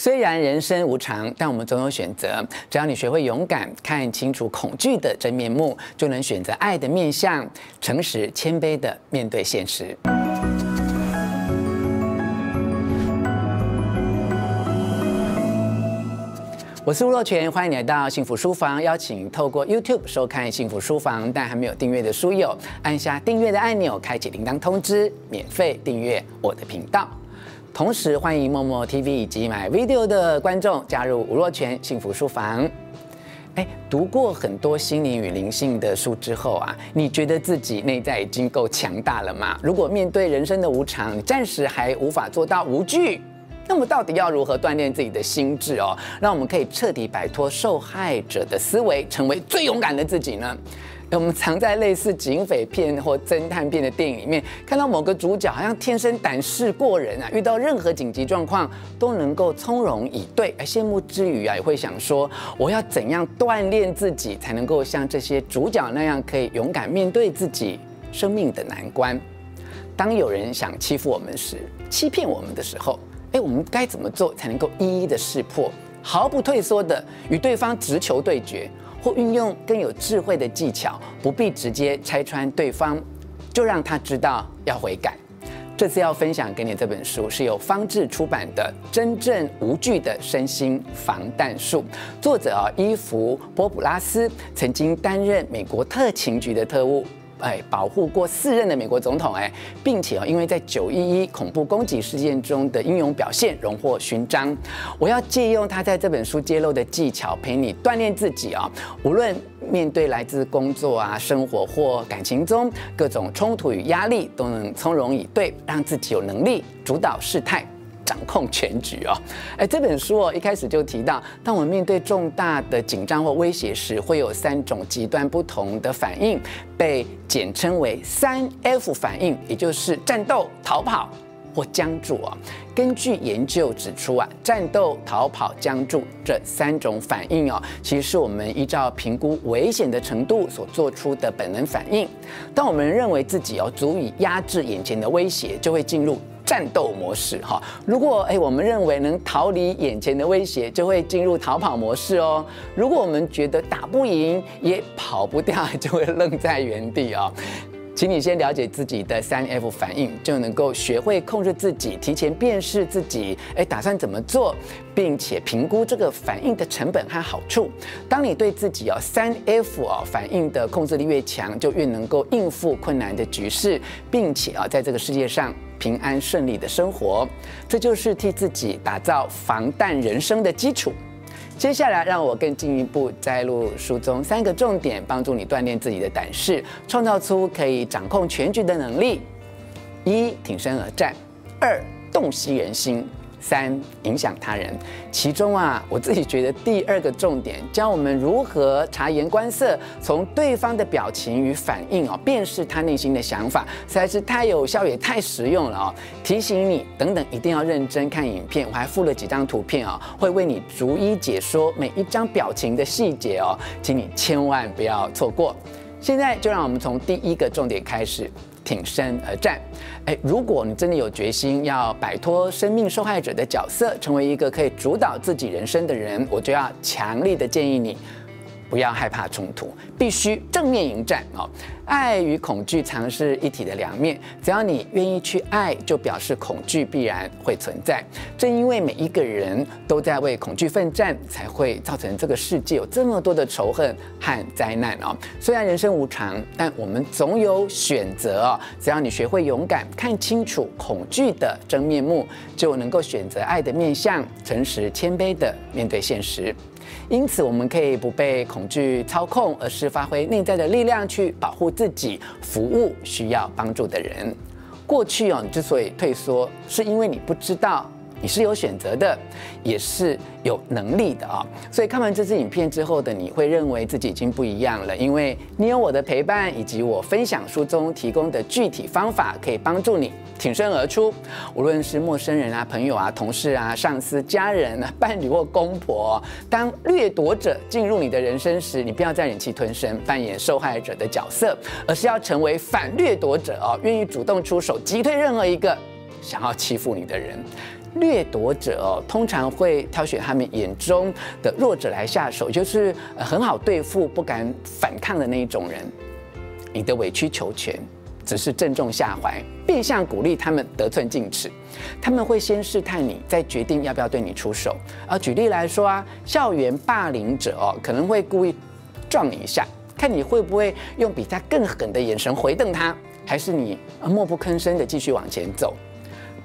虽然人生无常，但我们总有选择。只要你学会勇敢，看清楚恐惧的真面目，就能选择爱的面向，诚实谦卑的面对现实。我是吴若权，欢迎你来到幸福书房。邀请透过 YouTube 收看幸福书房，但还没有订阅的书友，按下订阅的按钮，开启铃铛通知，免费订阅我的频道。同时欢迎默默 TV 以及 MyVideo 的观众加入吴若权幸福书房。哎，读过很多心灵与灵性的书之后啊，你觉得自己内在已经够强大了吗？如果面对人生的无常，你暂时还无法做到无惧，那么到底要如何锻炼自己的心智哦，让我们可以彻底摆脱受害者的思维，成为最勇敢的自己呢？我们常在类似警匪片或侦探片的电影里面看到某个主角好像天生胆识过人啊，遇到任何紧急状况都能够从容以对。而羡慕之余啊，也会想说，我要怎样锻炼自己，才能够像这些主角那样，可以勇敢面对自己生命的难关？当有人想欺负我们时，欺骗我们的时候，哎，我们该怎么做才能够一一的识破，毫不退缩的与对方直球对决？或运用更有智慧的技巧，不必直接拆穿对方，就让他知道要悔改。这次要分享给你这本书是由方志出版的《真正无惧的身心防弹术》，作者啊伊芙波普拉斯曾经担任美国特勤局的特务。哎，保护过四任的美国总统，哎，并且哦，因为在九一一恐怖攻击事件中的英勇表现，荣获勋章。我要借用他在这本书揭露的技巧，陪你锻炼自己啊，无论面对来自工作啊、生活或感情中各种冲突与压力，都能从容以对，让自己有能力主导事态。掌控全局哦，哎，这本书哦一开始就提到，当我们面对重大的紧张或威胁时，会有三种极端不同的反应，被简称为三 F 反应，也就是战斗、逃跑或僵住啊。根据研究指出啊，战斗、逃跑、僵住这三种反应哦，其实是我们依照评估危险的程度所做出的本能反应。当我们认为自己哦足以压制眼前的威胁，就会进入。战斗模式哈，如果诶我们认为能逃离眼前的威胁，就会进入逃跑模式哦。如果我们觉得打不赢也跑不掉，就会愣在原地哦。请你先了解自己的三 F 反应，就能够学会控制自己，提前辨识自己诶打算怎么做，并且评估这个反应的成本和好处。当你对自己哦三 F 哦反应的控制力越强，就越能够应付困难的局势，并且啊在这个世界上。平安顺利的生活，这就是替自己打造防弹人生的基础。接下来，让我更进一步摘录书中三个重点，帮助你锻炼自己的胆识，创造出可以掌控全局的能力：一、挺身而战；二、洞悉人心。三、影响他人，其中啊，我自己觉得第二个重点教我们如何察言观色，从对方的表情与反应哦，辨识他内心的想法，实在是太有效也太实用了哦。提醒你，等等一定要认真看影片，我还附了几张图片哦，会为你逐一解说每一张表情的细节哦，请你千万不要错过。现在就让我们从第一个重点开始。挺身而战，哎，如果你真的有决心要摆脱生命受害者的角色，成为一个可以主导自己人生的人，我就要强力的建议你，不要害怕冲突，必须正面迎战哦。爱与恐惧常是一体的两面，只要你愿意去爱，就表示恐惧必然会存在。正因为每一个人都在为恐惧奋战，才会造成这个世界有这么多的仇恨和灾难哦。虽然人生无常，但我们总有选择哦。只要你学会勇敢，看清楚恐惧的真面目，就能够选择爱的面向，诚实谦卑的面对现实。因此，我们可以不被恐惧操控，而是发挥内在的力量去保护自己，服务需要帮助的人。过去哦，你之所以退缩，是因为你不知道你是有选择的，也是。有能力的啊，所以看完这支影片之后的你会认为自己已经不一样了，因为你有我的陪伴，以及我分享书中提供的具体方法，可以帮助你挺身而出。无论是陌生人啊、朋友啊、同事啊、上司、家人啊、伴侣或公婆，当掠夺者进入你的人生时，你不要再忍气吞声，扮演受害者的角色，而是要成为反掠夺者哦，愿意主动出手击退任何一个想要欺负你的人。掠夺者哦，通常会挑选他们眼中的弱者来下手，就是很好对付、不敢反抗的那一种人。你的委曲求全，只是正中下怀，变相鼓励他们得寸进尺。他们会先试探你，再决定要不要对你出手。而举例来说啊，校园霸凌者哦，可能会故意撞你一下，看你会不会用比他更狠的眼神回瞪他，还是你默不吭声的继续往前走。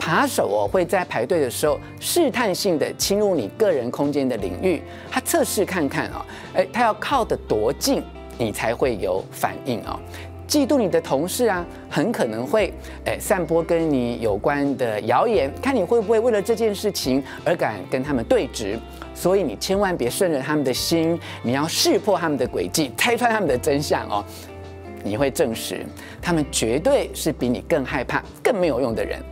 扒手哦，会在排队的时候试探性的侵入你个人空间的领域，他测试看看啊，诶，他要靠得多近，你才会有反应哦。嫉妒你的同事啊，很可能会诶散播跟你有关的谣言，看你会不会为了这件事情而敢跟他们对峙。所以你千万别顺着他们的心，你要识破他们的诡计，拆穿他们的真相哦。你会证实，他们绝对是比你更害怕、更没有用的人。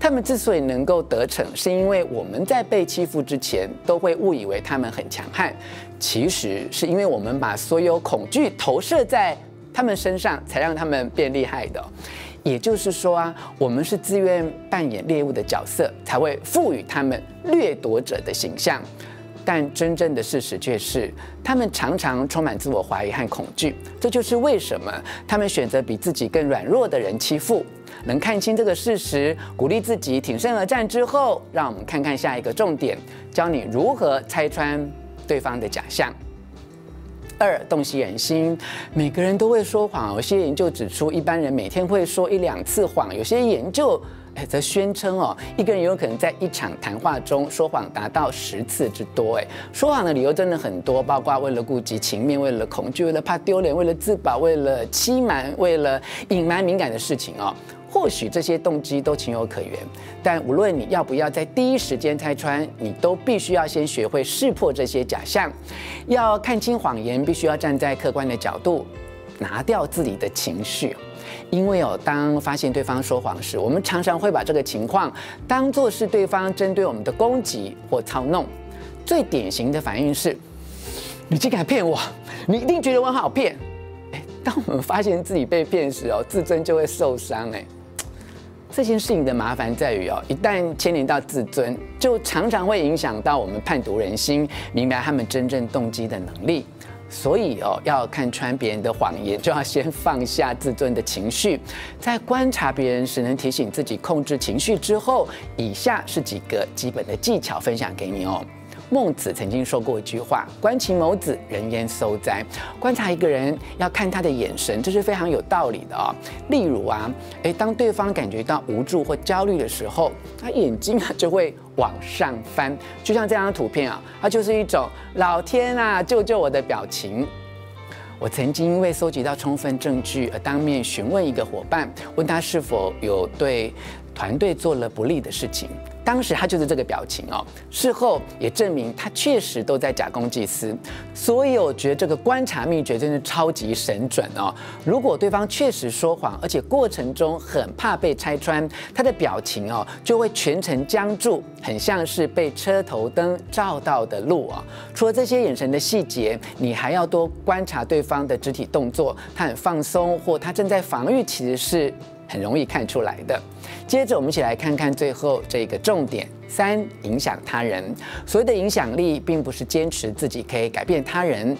他们之所以能够得逞，是因为我们在被欺负之前都会误以为他们很强悍，其实是因为我们把所有恐惧投射在他们身上，才让他们变厉害的。也就是说啊，我们是自愿扮演猎物的角色，才会赋予他们掠夺者的形象。但真正的事实却是，他们常常充满自我怀疑和恐惧。这就是为什么他们选择比自己更软弱的人欺负。能看清这个事实，鼓励自己挺身而战之后，让我们看看下一个重点，教你如何拆穿对方的假象。二，洞悉人心。每个人都会说谎，有些研究指出，一般人每天会说一两次谎。有些研究则宣称哦，一个人有可能在一场谈话中说谎达到十次之多。哎，说谎的理由真的很多，包括为了顾及情面，为了恐惧，为了怕丢脸，为了自保，为了欺瞒，为了隐瞒敏感的事情哦。或许这些动机都情有可原，但无论你要不要在第一时间拆穿，你都必须要先学会识破这些假象。要看清谎言，必须要站在客观的角度，拿掉自己的情绪。因为哦，当发现对方说谎时，我们常常会把这个情况当作是对方针对我们的攻击或操弄。最典型的反应是：你竟敢骗我！你一定觉得我好骗。诶，当我们发现自己被骗时哦，自尊就会受伤。诶。这件事情的麻烦在于哦，一旦牵连到自尊，就常常会影响到我们判读人心、明白他们真正动机的能力。所以哦，要看穿别人的谎言，就要先放下自尊的情绪，在观察别人时，能提醒自己控制情绪之后，以下是几个基本的技巧分享给你哦。孟子曾经说过一句话：“观其眸子，人焉受哉？”观察一个人要看他的眼神，这是非常有道理的哦。例如啊，诶，当对方感觉到无助或焦虑的时候，他眼睛啊就会往上翻，就像这张图片啊，它就是一种“老天啊，救救我”的表情。我曾经因为搜集到充分证据而当面询问一个伙伴，问他是否有对团队做了不利的事情。当时他就是这个表情哦，事后也证明他确实都在假公济私，所以我觉得这个观察秘诀真的超级神准哦。如果对方确实说谎，而且过程中很怕被拆穿，他的表情哦就会全程僵住，很像是被车头灯照到的路啊。除了这些眼神的细节，你还要多观察对方的肢体动作，他很放松或他正在防御，其实是。很容易看出来的。接着，我们一起来看看最后这个重点：三、影响他人。所谓的影响力，并不是坚持自己可以改变他人，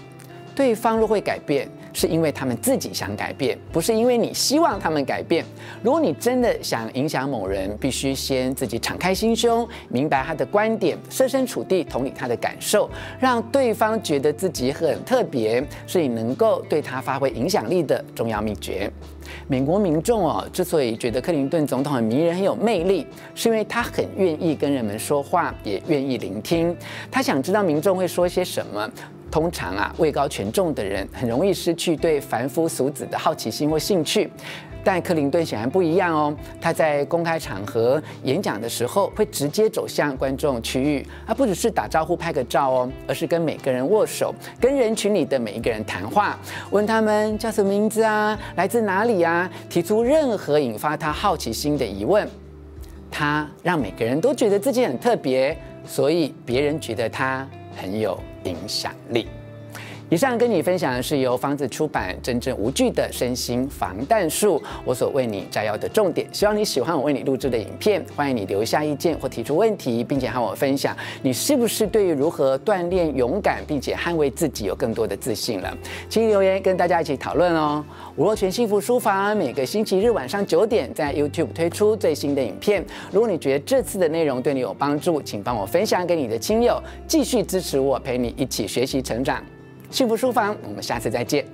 对方若会改变。是因为他们自己想改变，不是因为你希望他们改变。如果你真的想影响某人，必须先自己敞开心胸，明白他的观点，设身处地同理他的感受，让对方觉得自己很特别，是你能够对他发挥影响力的重要秘诀。美国民众哦，之所以觉得克林顿总统很迷人、很有魅力，是因为他很愿意跟人们说话，也愿意聆听。他想知道民众会说些什么。通常啊，位高权重的人很容易失去对凡夫俗子的好奇心或兴趣，但克林顿显然不一样哦。他在公开场合演讲的时候，会直接走向观众区域，而不只是打招呼、拍个照哦，而是跟每个人握手，跟人群里的每一个人谈话，问他们叫什么名字啊，来自哪里啊，提出任何引发他好奇心的疑问。他让每个人都觉得自己很特别，所以别人觉得他很有影响力。以上跟你分享的是由方子出版《真正无惧的身心防弹术》，我所为你摘要的重点。希望你喜欢我为你录制的影片，欢迎你留下意见或提出问题，并且和我分享你是不是对于如何锻炼勇敢并且捍卫自己有更多的自信了。请留言跟大家一起讨论哦。吴若权幸福书房每个星期日晚上九点在 YouTube 推出最新的影片。如果你觉得这次的内容对你有帮助，请帮我分享给你的亲友，继续支持我，陪你一起学习成长。幸福书房，我们下次再见。